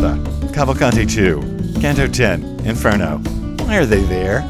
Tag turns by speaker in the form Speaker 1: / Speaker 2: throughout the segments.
Speaker 1: Farinata, Cavalcante 2, Canto 10, Inferno. Why are they there?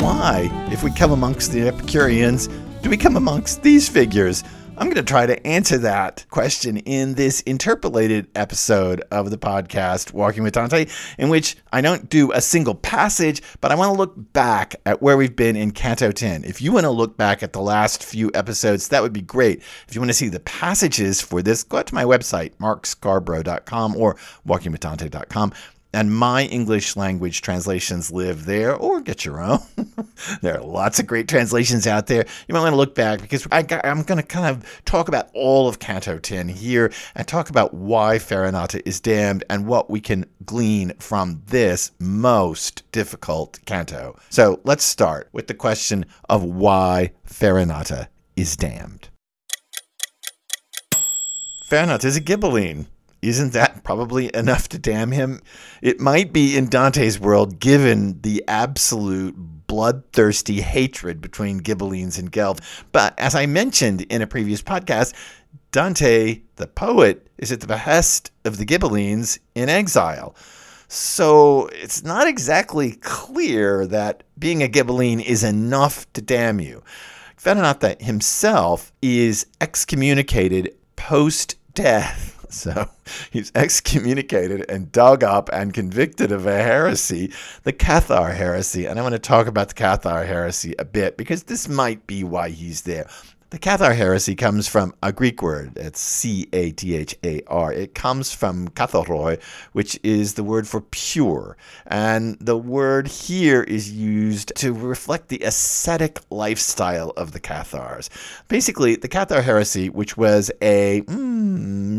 Speaker 1: Why, if we come amongst the Epicureans, do we come amongst these figures? I'm going to try to answer that question in this interpolated episode of the podcast, Walking with Dante, in which I don't do a single passage, but I want to look back at where we've been in Canto 10. If you want to look back at the last few episodes, that would be great. If you want to see the passages for this, go out to my website, markscarborough.com or walkingwithdante.com and my English language translations live there, or get your own. there are lots of great translations out there. You might want to look back because I am going to kind of talk about all of Canto 10 here and talk about why Farinata is damned and what we can glean from this most difficult canto. So let's start with the question of why Farinata is damned. Farinata is a Ghibelline isn't that probably enough to damn him? It might be in Dante's world, given the absolute bloodthirsty hatred between Ghibellines and Guelph. But as I mentioned in a previous podcast, Dante, the poet, is at the behest of the Ghibellines in exile. So it's not exactly clear that being a Ghibelline is enough to damn you. Farinata himself is excommunicated post death So he's excommunicated and dug up and convicted of a heresy, the Cathar heresy. And I want to talk about the Cathar heresy a bit because this might be why he's there. The Cathar heresy comes from a Greek word. It's C A T H A R. It comes from katharoi, which is the word for pure. And the word here is used to reflect the ascetic lifestyle of the Cathars. Basically, the Cathar heresy, which was a mm,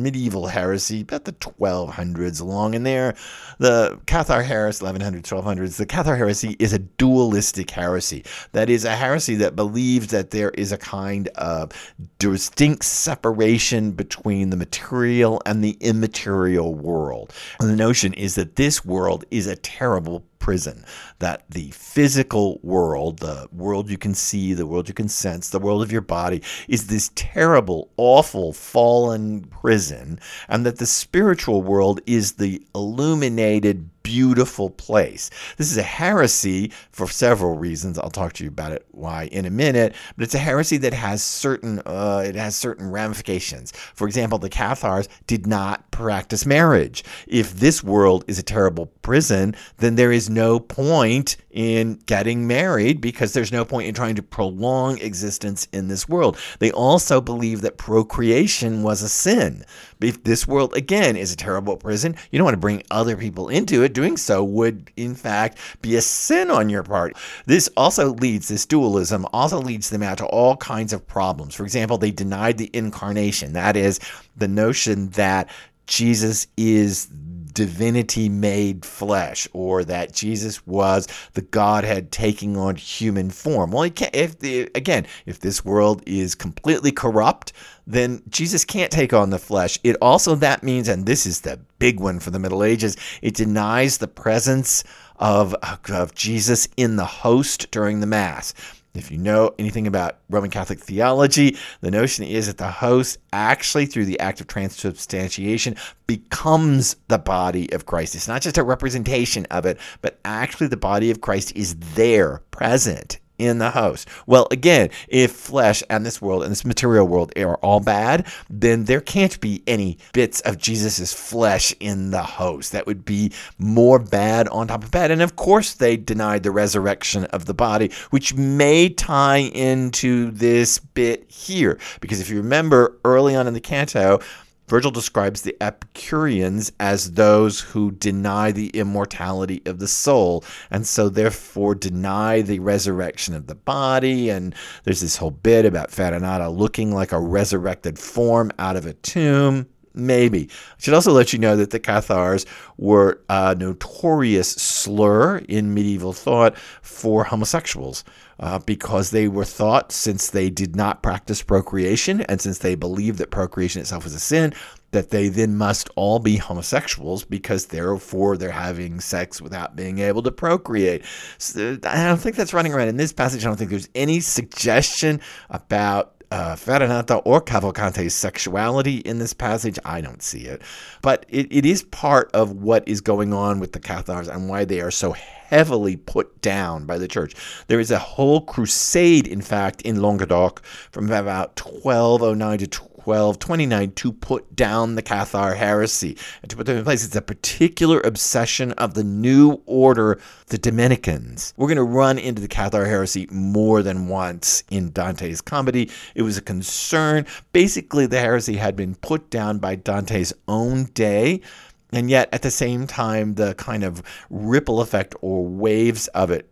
Speaker 1: medieval heresy, about the 1200s along in there, the Cathar heresy, 1100s, 1200s, the Cathar heresy is a dualistic heresy. That is a heresy that believes that there is a kind of distinct separation between the material and the immaterial world. And the notion is that this world is a terrible prison. That the physical world, the world you can see, the world you can sense, the world of your body, is this terrible, awful, fallen prison, and that the spiritual world is the illuminated, beautiful place. This is a heresy for several reasons. I'll talk to you about it why in a minute, but it's a heresy that has certain uh, it has certain ramifications. For example, the Cathars did not practice marriage. If this world is a terrible prison, then there is no point in getting married because there's no point in trying to prolong existence in this world. They also believe that procreation was a sin. If this world, again, is a terrible prison, you don't want to bring other people into it. Doing so would, in fact, be a sin on your part. This also leads, this dualism also leads them out to all kinds of problems. For example, they denied the incarnation. That is, the notion that Jesus is divinity made flesh or that Jesus was the Godhead taking on human form. Well, he can't, if the, again, if this world is completely corrupt, then Jesus can't take on the flesh. It also that means and this is the big one for the Middle Ages, it denies the presence of, of Jesus in the host during the mass. If you know anything about Roman Catholic theology, the notion is that the host actually, through the act of transubstantiation, becomes the body of Christ. It's not just a representation of it, but actually the body of Christ is there, present in the host. Well, again, if flesh and this world and this material world are all bad, then there can't be any bits of Jesus's flesh in the host. That would be more bad on top of bad. And of course, they denied the resurrection of the body, which may tie into this bit here. Because if you remember early on in the canto, Virgil describes the Epicureans as those who deny the immortality of the soul, and so therefore deny the resurrection of the body. And there's this whole bit about Farinata looking like a resurrected form out of a tomb. Maybe. I should also let you know that the Cathars were a notorious slur in medieval thought for homosexuals uh, because they were thought, since they did not practice procreation and since they believed that procreation itself was a sin, that they then must all be homosexuals because therefore they're having sex without being able to procreate. So I don't think that's running around in this passage. I don't think there's any suggestion about uh, or Cavalcante's sexuality in this passage. I don't see it. But it, it is part of what is going on with the Cathars and why they are so heavily put down by the church. There is a whole crusade, in fact, in Languedoc from about 1209 to 1229 to put down the Cathar heresy and to put them in place. It's a particular obsession of the new order, the Dominicans. We're going to run into the Cathar heresy more than once in Dante's comedy. It was a concern. Basically, the heresy had been put down by Dante's own day. And yet, at the same time, the kind of ripple effect or waves of it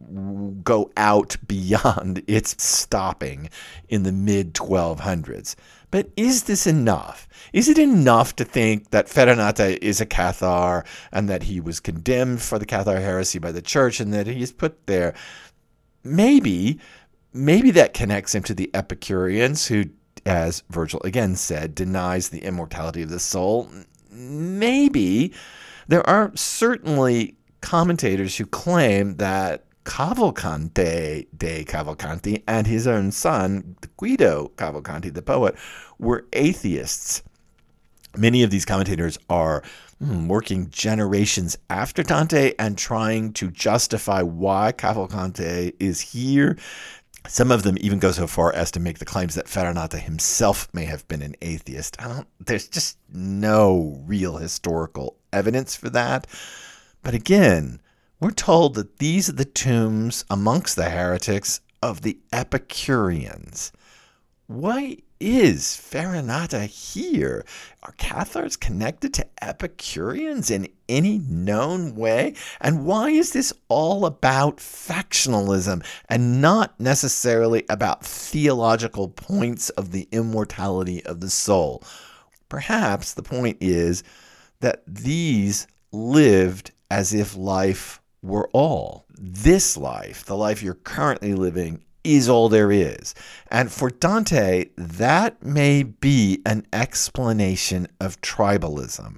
Speaker 1: go out beyond its stopping in the mid 1200s. But is this enough? Is it enough to think that Farinata is a Cathar and that he was condemned for the Cathar heresy by the church and that he is put there? Maybe, maybe that connects him to the Epicureans who, as Virgil again said, denies the immortality of the soul. Maybe there are certainly commentators who claim that Cavalcante de Cavalcanti and his own son, Guido Cavalcanti, the poet, were atheists. Many of these commentators are hmm, working generations after Dante and trying to justify why Cavalcante is here. Some of them even go so far as to make the claims that Farinata himself may have been an atheist. there's just no real historical evidence for that. But again, we're told that these are the tombs amongst the heretics of the Epicureans. Why is Farinata here? Are Cathars connected to Epicureans in any known way? And why is this all about factionalism and not necessarily about theological points of the immortality of the soul? Perhaps the point is that these lived as if life were all. This life, the life you're currently living, is all there is. And for Dante, that may be an explanation of tribalism.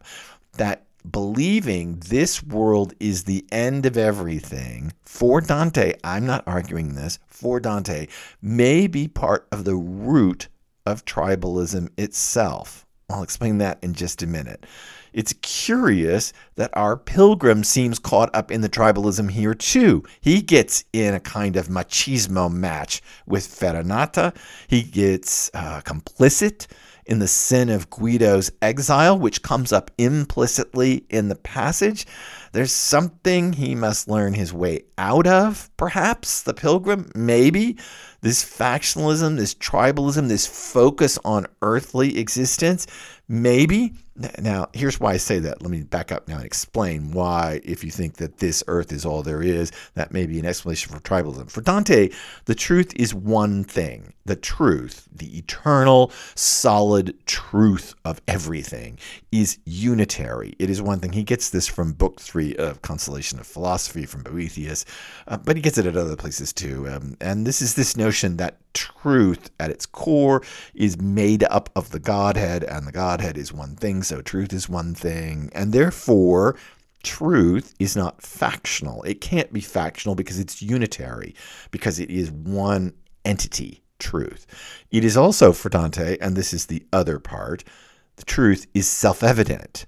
Speaker 1: That believing this world is the end of everything, for Dante, I'm not arguing this, for Dante, may be part of the root of tribalism itself. I'll explain that in just a minute. It's curious that our pilgrim seems caught up in the tribalism here too. He gets in a kind of machismo match with Farinata. He gets uh, complicit in the sin of Guido's exile, which comes up implicitly in the passage. There's something he must learn his way out of, perhaps, the pilgrim, maybe. This factionalism, this tribalism, this focus on earthly existence, maybe now, here's why I say that. Let me back up now and explain why, if you think that this earth is all there is, that may be an explanation for tribalism. For Dante, the truth is one thing the truth, the eternal, solid truth of everything, is unitary. It is one thing. He gets this from Book Three of Consolation of Philosophy from Boethius, uh, but he gets it at other places too. Um, and this is this notion that truth at its core is made up of the Godhead, and the Godhead is one thing, so truth is one thing. And therefore, truth is not factional. It can't be factional because it's unitary, because it is one entity, truth. It is also for Dante, and this is the other part, the truth is self evident.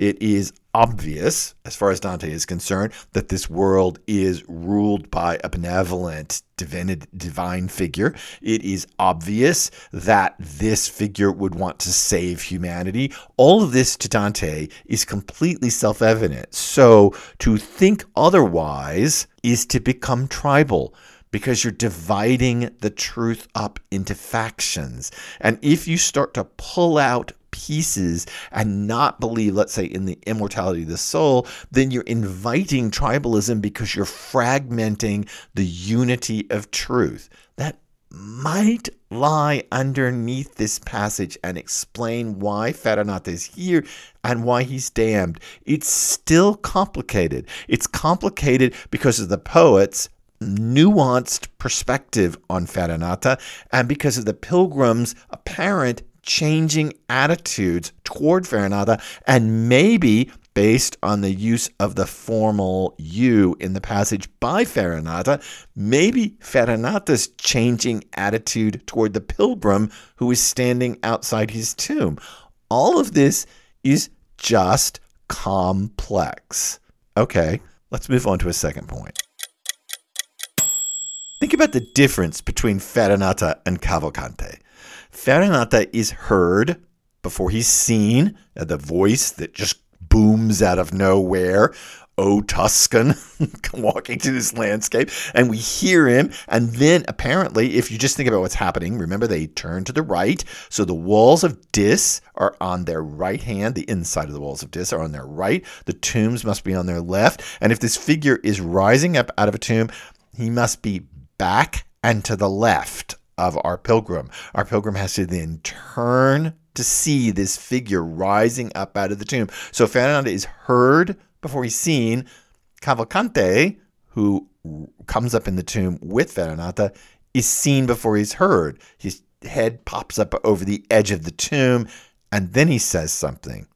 Speaker 1: It is obvious, as far as Dante is concerned, that this world is ruled by a benevolent divine, divine figure. It is obvious that this figure would want to save humanity. All of this to Dante is completely self evident. So to think otherwise is to become tribal because you're dividing the truth up into factions. And if you start to pull out pieces and not believe, let's say, in the immortality of the soul, then you're inviting tribalism because you're fragmenting the unity of truth. That might lie underneath this passage and explain why Farinata is here and why he's damned. It's still complicated. It's complicated because of the poet's nuanced perspective on Farinata and because of the pilgrim's apparent changing attitudes toward Farinata and maybe based on the use of the formal you in the passage by Farinata, maybe Farinata's changing attitude toward the pilgrim who is standing outside his tomb. All of this is just complex. Okay, let's move on to a second point. Think about the difference between Farinata and Cavalcante. Farinata is heard before he's seen, the voice that just booms out of nowhere. Oh, Tuscan, walking through this landscape, and we hear him. And then, apparently, if you just think about what's happening, remember they turn to the right. So the walls of Dis are on their right hand. The inside of the walls of Dis are on their right. The tombs must be on their left. And if this figure is rising up out of a tomb, he must be back and to the left of our pilgrim. Our pilgrim has to then turn to see this figure rising up out of the tomb. So Farinata is heard before he's seen. Cavalcante, who comes up in the tomb with Farinata, is seen before he's heard. His head pops up over the edge of the tomb, and then he says something.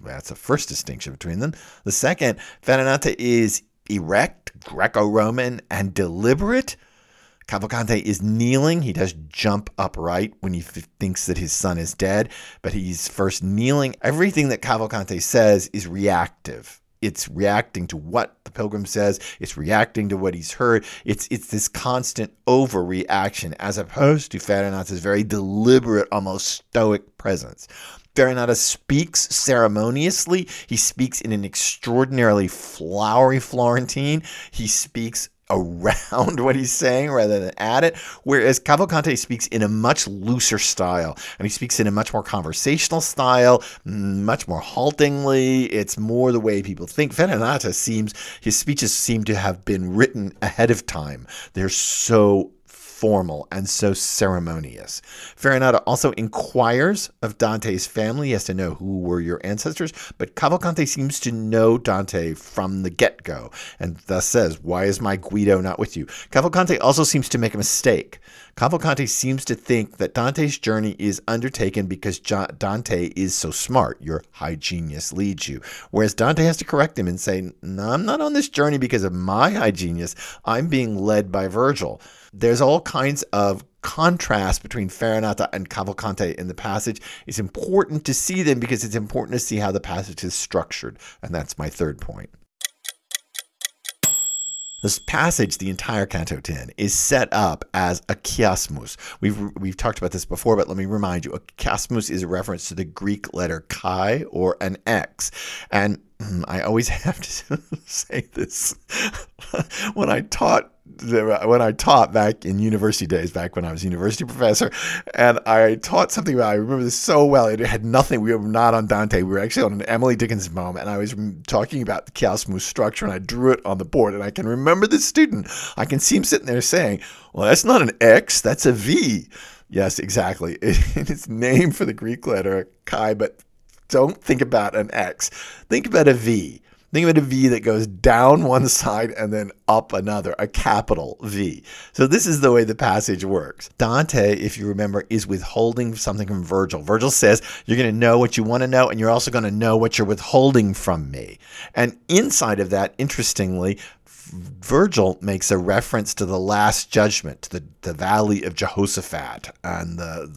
Speaker 1: That's the first distinction between them. The second, Farinata is erect, Greco Roman, and deliberate. Cavalcante is kneeling. He does jump upright when he f- thinks that his son is dead, but he's first kneeling. Everything that Cavalcante says is reactive. It's reacting to what the pilgrim says. It's reacting to what he's heard. It's it's this constant overreaction, as opposed to Farinata's very deliberate, almost stoic presence. Farinata speaks ceremoniously. He speaks in an extraordinarily flowery Florentine. He speaks around what he's saying rather than at it. Whereas Cavalcante speaks in a much looser style, and he speaks in a much more conversational style, mm, much more haltingly. It's more the way people think. Farinata seems his speeches seem to have been written ahead of time. They're so formal and so ceremonious. Farinata also inquires of Dante's family. He has to know who were your ancestors, but Cavalcante seems to know Dante from the get go and thus says, Why is my Guido not with you? Cavalcante also seems to make a mistake. Cavalcante seems to think that Dante's journey is undertaken because Dante is so smart. Your high genius leads you. Whereas Dante has to correct him and say, No, I'm not on this journey because of my high genius. I'm being led by Virgil there's all kinds of contrast between Farinata and Cavalcante in the passage. It's important to see them because it's important to see how the passage is structured. And that's my third point. This passage, the entire Canto 10, is set up as a chiasmus. We've we've talked about this before, but let me remind you: a chiasmus is a reference to the Greek letter chi or an X, and Mm, I always have to say this when I taught when I taught back in university days, back when I was a university professor, and I taught something about, I remember this so well. It had nothing, we were not on Dante. We were actually on an Emily Dickinson poem, and I was talking about the chiasmus structure, and I drew it on the board. And I can remember the student. I can see him sitting there saying, Well, that's not an X, that's a V. Yes, exactly. it's named for the Greek letter chi, but don't think about an X. Think about a V. Think about a V that goes down one side and then up another, a capital V. So this is the way the passage works. Dante, if you remember, is withholding something from Virgil. Virgil says, You're going to know what you want to know, and you're also going to know what you're withholding from me. And inside of that, interestingly, Virgil makes a reference to the last judgment, to the, the valley of Jehoshaphat, and the,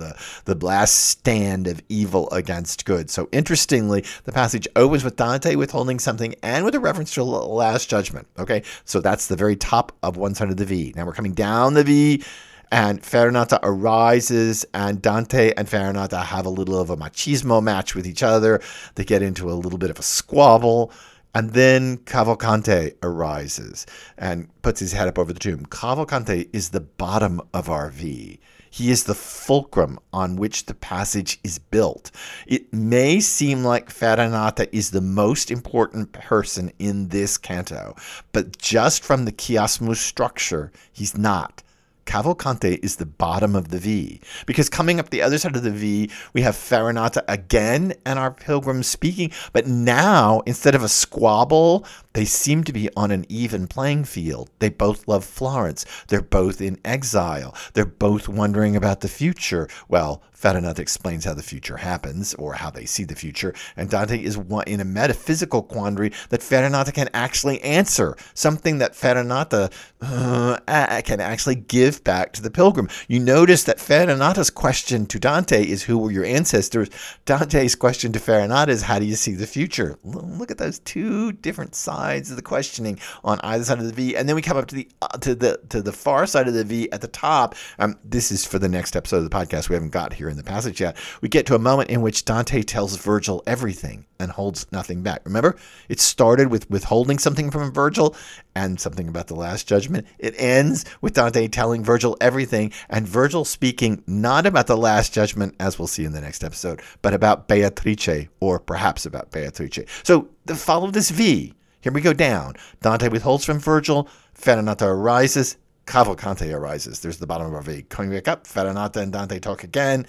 Speaker 1: the, the last stand of evil against good. So, interestingly, the passage opens with Dante withholding something and with a reference to the last judgment. Okay, so that's the very top of one side of the V. Now we're coming down the V and Farinata arises, and Dante and Farinata have a little of a machismo match with each other. They get into a little bit of a squabble. And then Cavalcante arises and puts his head up over the tomb. Cavalcante is the bottom of our V. He is the fulcrum on which the passage is built. It may seem like Farinata is the most important person in this canto, but just from the chiasmus structure, he's not. Cavalcante is the bottom of the V. Because coming up the other side of the V, we have Farinata again and our pilgrims speaking. But now, instead of a squabble, they seem to be on an even playing field. They both love Florence. They're both in exile. They're both wondering about the future. Well, Farinata explains how the future happens, or how they see the future, and Dante is in a metaphysical quandary that Farinata can actually answer, something that Farinata uh, can actually give back to the pilgrim. You notice that Farinata's question to Dante is, Who were your ancestors? Dante's question to Farinata is, How do you see the future? Look at those two different sides of the questioning on either side of the V, and then we come up to the uh, to the to the far side of the V at the top. Um, this is for the next episode of the podcast. We haven't got here in the passage yet. We get to a moment in which Dante tells Virgil everything and holds nothing back. Remember, it started with withholding something from Virgil and something about the Last Judgment. It ends with Dante telling Virgil everything and Virgil speaking not about the Last Judgment, as we'll see in the next episode, but about Beatrice, or perhaps about Beatrice. So follow this V. Here we go down. Dante withholds from Virgil. Farinata arises. Cavalcante arises. There's the bottom of our V. Coming back up, Farinata and Dante talk again.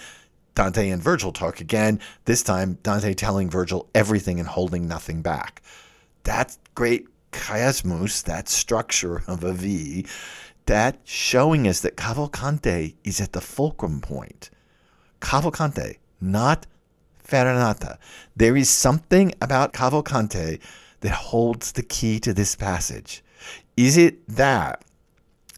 Speaker 1: Dante and Virgil talk again. This time, Dante telling Virgil everything and holding nothing back. That great chiasmus, that structure of a V, that showing us that Cavalcante is at the fulcrum point. Cavalcante, not Farinata. There is something about Cavalcante that holds the key to this passage. Is it that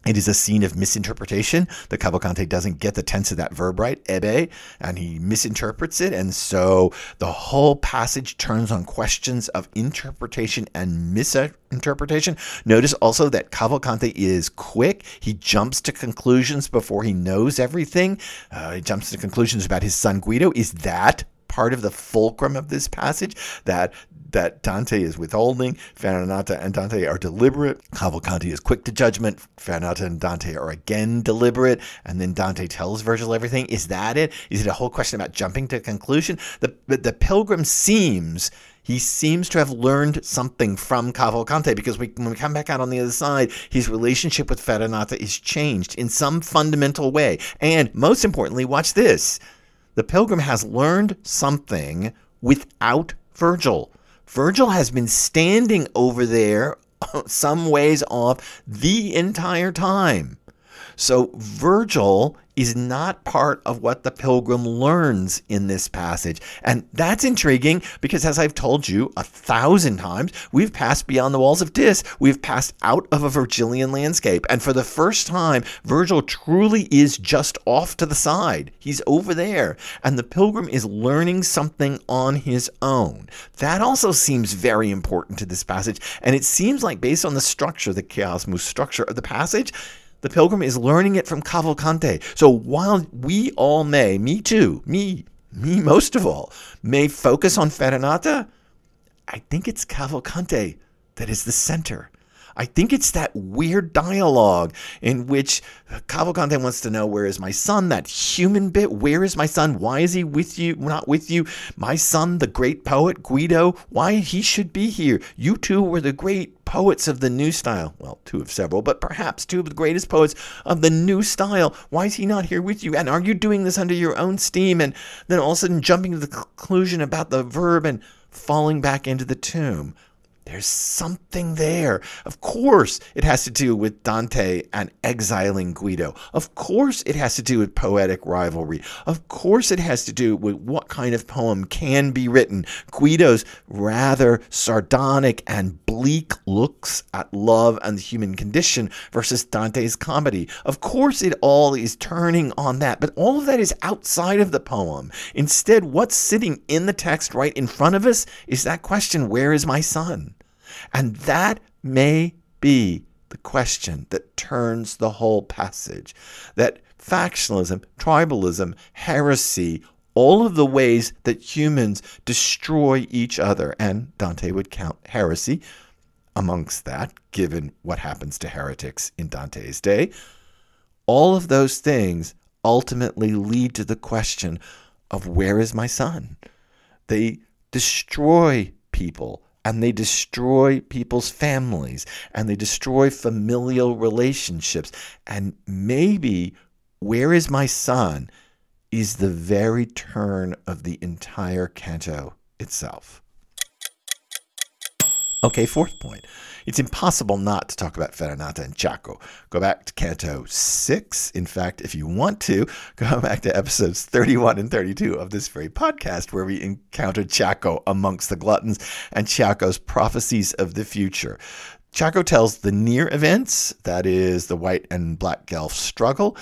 Speaker 1: it is a scene of misinterpretation. The Cavalcante doesn't get the tense of that verb right, ebbe, and he misinterprets it. And so the whole passage turns on questions of interpretation and misinterpretation. Notice also that Cavalcante is quick. He jumps to conclusions before he knows everything. Uh, he jumps to conclusions about his son Guido. Is that part of the fulcrum of this passage that that Dante is withholding. Farinata and Dante are deliberate. Cavalcanti is quick to judgment. Farinata and Dante are again deliberate. And then Dante tells Virgil everything. Is that it? Is it a whole question about jumping to conclusion? The, the pilgrim seems he seems to have learned something from Cavalcante because we, when we come back out on the other side, his relationship with Farinata is changed in some fundamental way. And most importantly, watch this. The pilgrim has learned something without Virgil. Virgil has been standing over there some ways off the entire time. So Virgil is not part of what the pilgrim learns in this passage. And that's intriguing because, as I've told you a thousand times, we've passed beyond the walls of Dis. We've passed out of a Virgilian landscape. And for the first time, Virgil truly is just off to the side. He's over there. And the pilgrim is learning something on his own. That also seems very important to this passage. And it seems like, based on the structure, the chiasmus structure of the passage, the pilgrim is learning it from Cavalcante. So while we all may, me too, me, me most of all, may focus on Farinata, I think it's Cavalcante that is the center. I think it's that weird dialogue in which Cavalcante wants to know where is my son, that human bit. Where is my son? Why is he with you, not with you? My son, the great poet Guido, why he should be here. You two were the great poets of the new style. Well, two of several, but perhaps two of the greatest poets of the new style. Why is he not here with you? And are you doing this under your own steam? And then all of a sudden jumping to the conclusion about the verb and falling back into the tomb. There's something there. Of course, it has to do with Dante and exiling Guido. Of course, it has to do with poetic rivalry. Of course, it has to do with what kind of poem can be written. Guido's rather sardonic and bleak looks at love and the human condition versus Dante's comedy. Of course, it all is turning on that, but all of that is outside of the poem. Instead, what's sitting in the text right in front of us is that question where is my son? And that may be the question that turns the whole passage. That factionalism, tribalism, heresy, all of the ways that humans destroy each other, and Dante would count heresy amongst that, given what happens to heretics in Dante's day, all of those things ultimately lead to the question of where is my son? They destroy people and they destroy people's families and they destroy familial relationships. And maybe where is my son is the very turn of the entire canto itself. Okay, fourth point. It's impossible not to talk about Farinata and Ciacco. Go back to Canto 6. In fact, if you want to, go back to episodes 31 and 32 of this very podcast where we encounter Ciacco amongst the gluttons and Ciacco's prophecies of the future. Ciacco tells the near events, that is, the white and black Guelph struggle.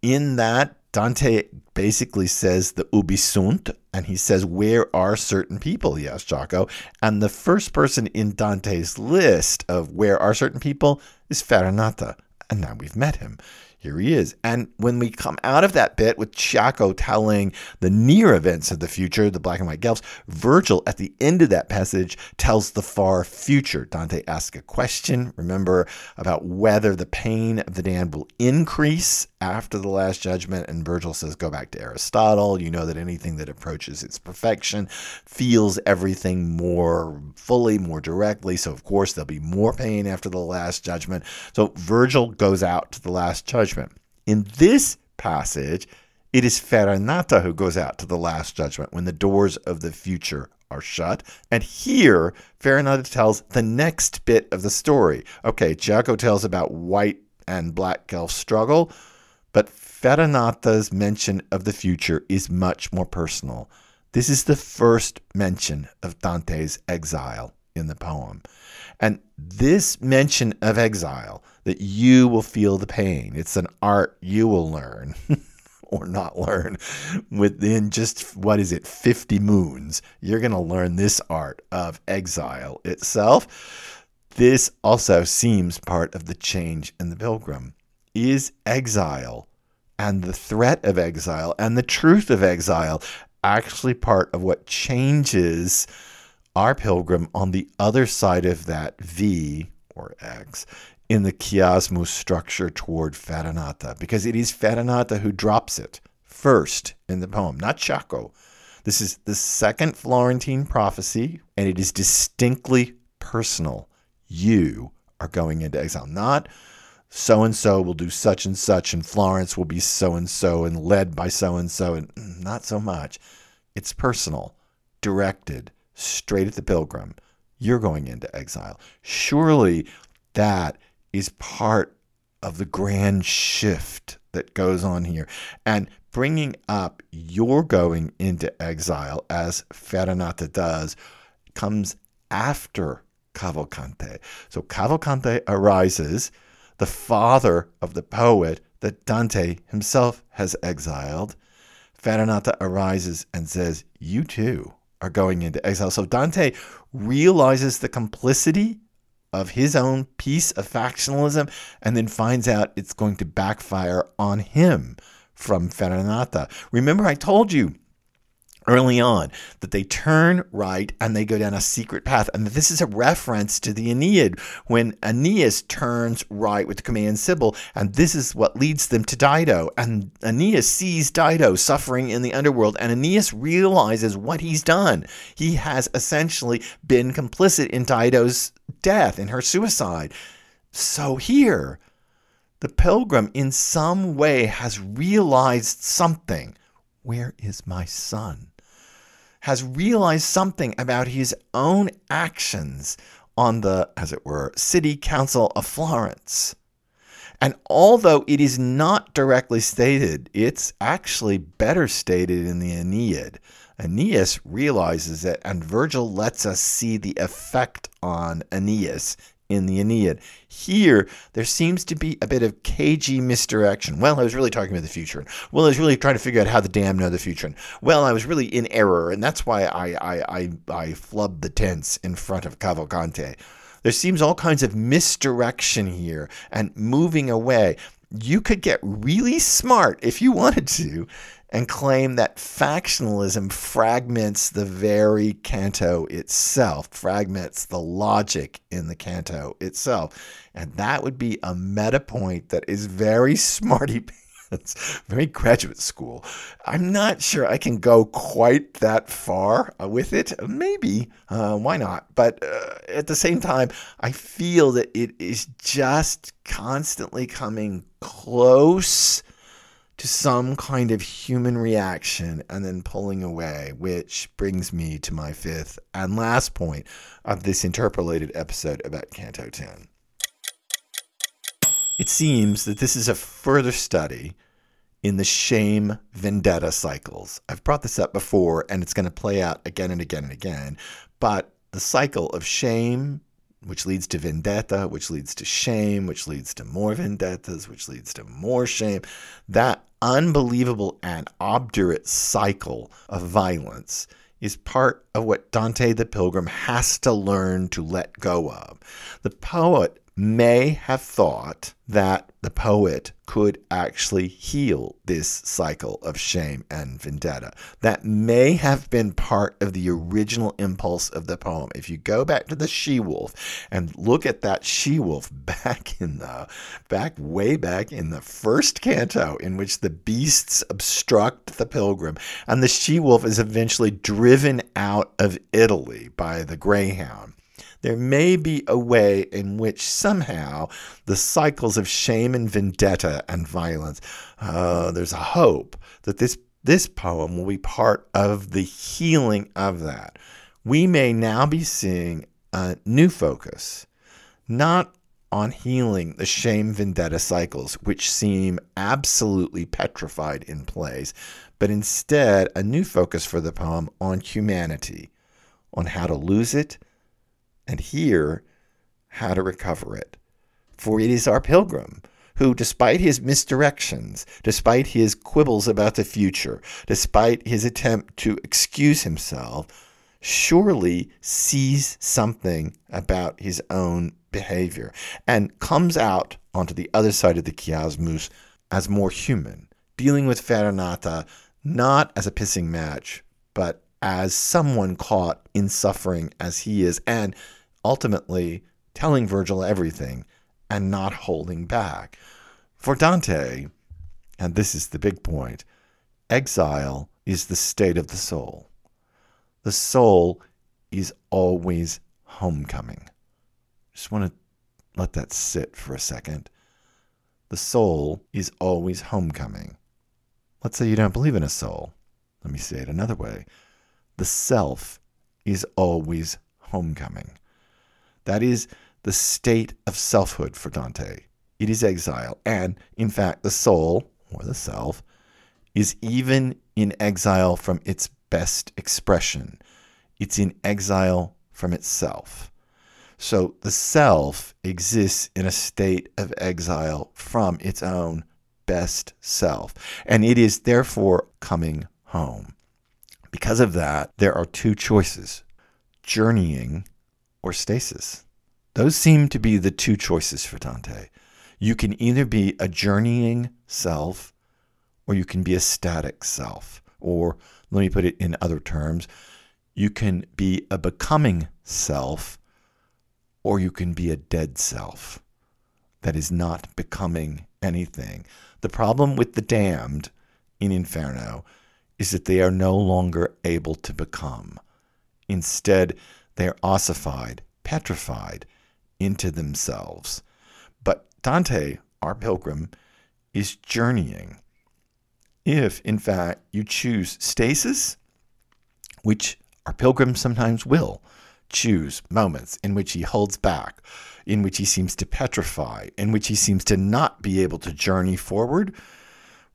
Speaker 1: In that, Dante basically says the ubi sunt, and he says, Where are certain people? He asks Ciacco. And the first person in Dante's list of where are certain people is Farinata. And now we've met him. Here he is. And when we come out of that bit with Ciacco telling the near events of the future, the black and white Guelphs, Virgil at the end of that passage tells the far future. Dante asks a question, remember, about whether the pain of the damned will increase after the last judgment. And Virgil says, go back to Aristotle. You know that anything that approaches its perfection feels everything more fully, more directly. So, of course, there'll be more pain after the last judgment. So, Virgil goes out to the last judgment. In this passage, it is Farinata who goes out to the last judgment when the doors of the future are shut. And here, Farinata tells the next bit of the story. Okay, Ciacco tells about white and black Guelph struggle, but Farinata's mention of the future is much more personal. This is the first mention of Dante's exile in the poem. And this mention of exile, that you will feel the pain, it's an art you will learn or not learn within just, what is it, 50 moons. You're going to learn this art of exile itself. This also seems part of the change in the pilgrim. Is exile and the threat of exile and the truth of exile actually part of what changes? our pilgrim on the other side of that V or X in the chiasmus structure toward Farinata, because it is Farinata who drops it first in the poem, not Ciacco. This is the second Florentine prophecy, and it is distinctly personal. You are going into exile, not so and so will do such and such, and Florence will be so and so, and led by so and so, and not so much. It's personal, directed, straight at the pilgrim. You're going into exile. Surely that is part of the grand shift that goes on here. And bringing up your going into exile, as Farinata does, comes after Cavalcante. So Cavalcante arises, the father of the poet that Dante himself has exiled. Farinata arises and says, You too are going into exile. So Dante realizes the complicity of his own piece of factionalism and then finds out it's going to backfire on him from Farinata. Remember, I told you early on that they turn right and they go down a secret path. And this is a reference to the Aeneid when Aeneas turns right with the Cumaean Sibyl, and this is what leads them to Dido. And Aeneas sees Dido suffering in the underworld, and Aeneas realizes what he's done. He has essentially been complicit in Dido's death, in her suicide. So here, the pilgrim in some way has realized something. Where is my son? Has realized something about his own actions on the, as it were, city council of Florence. And although it is not directly stated, it's actually better stated in the Aeneid. Aeneas realizes it, and Virgil lets us see the effect on Aeneas in the Aeneid. Here, there seems to be a bit of cagey misdirection. Well, I was really talking about the future. Well, I was really trying to figure out how the damn know the future. Well, I was really in error, and that's why I I I, I flubbed the tense in front of Cavalcante. There seems all kinds of misdirection here and moving away. You could get really smart if you wanted to and claim that factionalism fragments the very canto itself, fragments the logic in the canto itself. And that would be a meta point that is very smarty pants, very graduate school. I'm not sure I can go quite that far uh, with it. Maybe, uh, why not? But uh, at the same time, I feel that it is just constantly coming close to some kind of human reaction and then pulling away, which brings me to my fifth and last point of this interpolated episode about Canto 10. It seems that this is a further study in the shame vendetta cycles. I've brought this up before and it's going to play out again and again and again, but the cycle of shame, which leads to vendetta, which leads to shame, which leads to more vendettas, which leads to more shame. That unbelievable and obdurate cycle of violence is part of what Dante the Pilgrim has to learn to let go of. The poet may have thought that the poet could actually heal this cycle of shame and vendetta. That may have been part of the original impulse of the poem. If you go back to the she wolf and look at that she wolf back in the back way back in the first canto in which the beasts obstruct the pilgrim and the she wolf is eventually driven out of Italy by the greyhound there may be a way in which somehow the cycles of shame and vendetta and violence, uh, there's a hope that this, this poem will be part of the healing of that. We may now be seeing a new focus, not on healing the shame vendetta cycles, which seem absolutely petrified in place, but instead a new focus for the poem on humanity, on how to lose it and here how to recover it. For it is our pilgrim who, despite his misdirections, despite his quibbles about the future, despite his attempt to excuse himself, surely sees something about his own behavior and comes out onto the other side of the chiasmus as more human, dealing with Farinata not as a pissing match, but as someone caught in suffering as he is, and ultimately telling Virgil everything and not holding back. For Dante, and this is the big point, exile is the state of the soul. The soul is always homecoming. Just want to let that sit for a second. The soul is always homecoming. Let's say you don't believe in a soul. Let me say it another way the self is always homecoming. That is the state of selfhood for Dante. It is exile. And in fact, the soul, or the self, is even in exile from its best expression. It's in exile from itself. So the self exists in a state of exile from its own best self. And it is therefore coming home. Because of that, there are two choices journeying or stasis. Those seem to be the two choices for Dante. You can either be a journeying self or you can be a static self. Or let me put it in other terms you can be a becoming self or you can be a dead self that is not becoming anything. The problem with the damned in Inferno is that they are no longer able to become. Instead, they are ossified, petrified into themselves. But Dante, our pilgrim, is journeying. If, in fact, you choose stasis, which our pilgrim sometimes will choose moments in which he holds back, in which he seems to petrify, in which he seems to not be able to journey forward,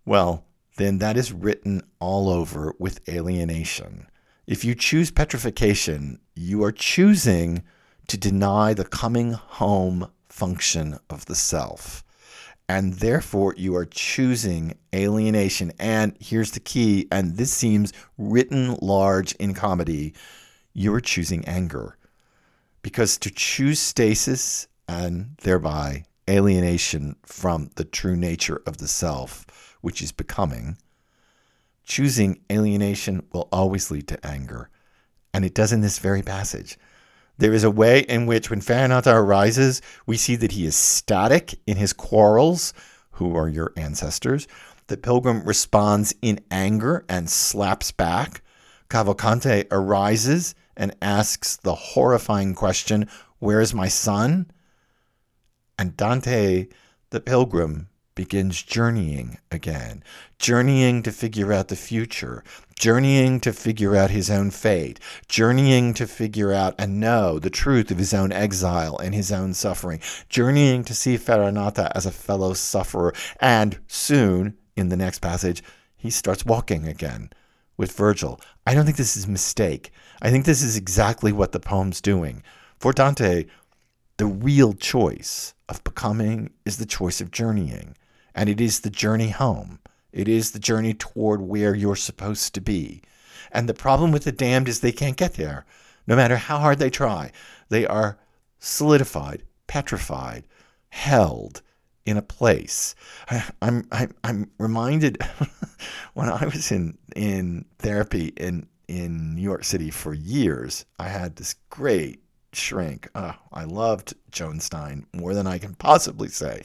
Speaker 1: well, then that is written all over with alienation. If you choose petrification, you are choosing to deny the coming home function of the self. And therefore, you are choosing alienation. And here's the key, and this seems written large in comedy you are choosing anger. Because to choose stasis and thereby alienation from the true nature of the self, which is becoming, choosing alienation will always lead to anger. And it does in this very passage. There is a way in which, when Farinata arises, we see that he is static in his quarrels, who are your ancestors. The pilgrim responds in anger and slaps back. Cavalcante arises and asks the horrifying question, Where is my son? And Dante, the pilgrim, begins journeying again, journeying to figure out the future, journeying to figure out his own fate, journeying to figure out and know the truth of his own exile and his own suffering, journeying to see Farinata as a fellow sufferer, and soon, in the next passage, he starts walking again with Virgil. I don't think this is a mistake. I think this is exactly what the poem's doing. For Dante, the real choice of becoming is the choice of journeying, and it is the journey home. It is the journey toward where you're supposed to be. And the problem with the damned is they can't get there. No matter how hard they try, they are solidified, petrified, held in a place. I, I'm, I'm, I'm reminded when I was in, in therapy in, in New York City for years, I had this great shrink. Oh, I loved Joan Stein more than I can possibly say.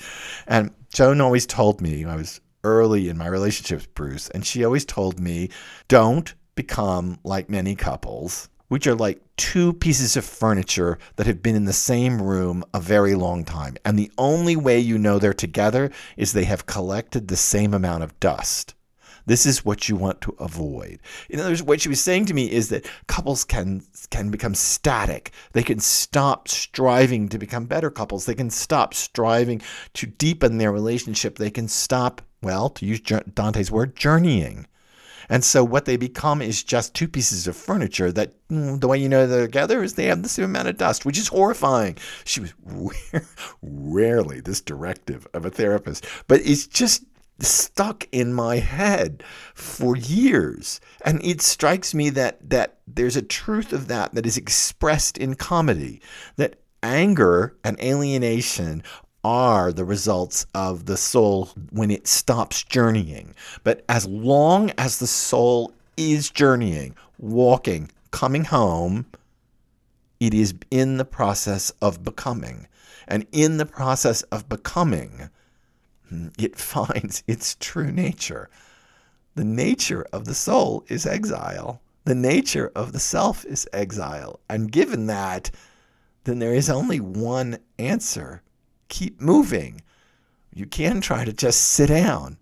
Speaker 1: And Joan always told me, I was early in my relationship with Bruce, and she always told me, don't become like many couples, which are like two pieces of furniture that have been in the same room a very long time. And the only way you know they're together is they have collected the same amount of dust. This is what you want to avoid. In other words, what she was saying to me is that couples can can become static. They can stop striving to become better couples. They can stop striving to deepen their relationship. They can stop, well, to use Dante's word, journeying. And so what they become is just two pieces of furniture that mm, the way you know they're together is they have the same amount of dust, which is horrifying. She was rarely this directive of a therapist, but it's just stuck in my head for years. And it strikes me that that there's a truth of that that is expressed in comedy that anger and alienation are the results of the soul when it stops journeying. But as long as the soul is journeying walking coming home it is in the process of becoming. And in the process of becoming it finds its true nature. The nature of the soul is exile. The nature of the self is exile. And given that, then there is only one answer keep moving. You can try to just sit down.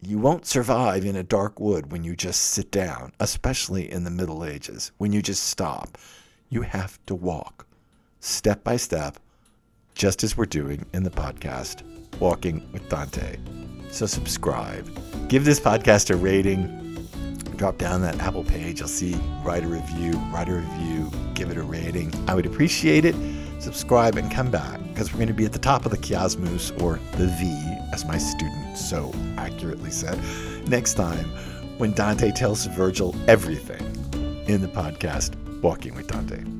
Speaker 1: You won't survive in a dark wood when you just sit down, especially in the Middle Ages, when you just stop. You have to walk step by step, just as we're doing in the podcast. Walking with Dante. So subscribe. Give this podcast a rating. Drop down that Apple page. You'll see write a review, write a review, give it a rating. I would appreciate it. Subscribe and come back because we're going to be at the top of the Chiasmus or the V, as my student so accurately said, next time when Dante tells Virgil everything in the podcast Walking with Dante.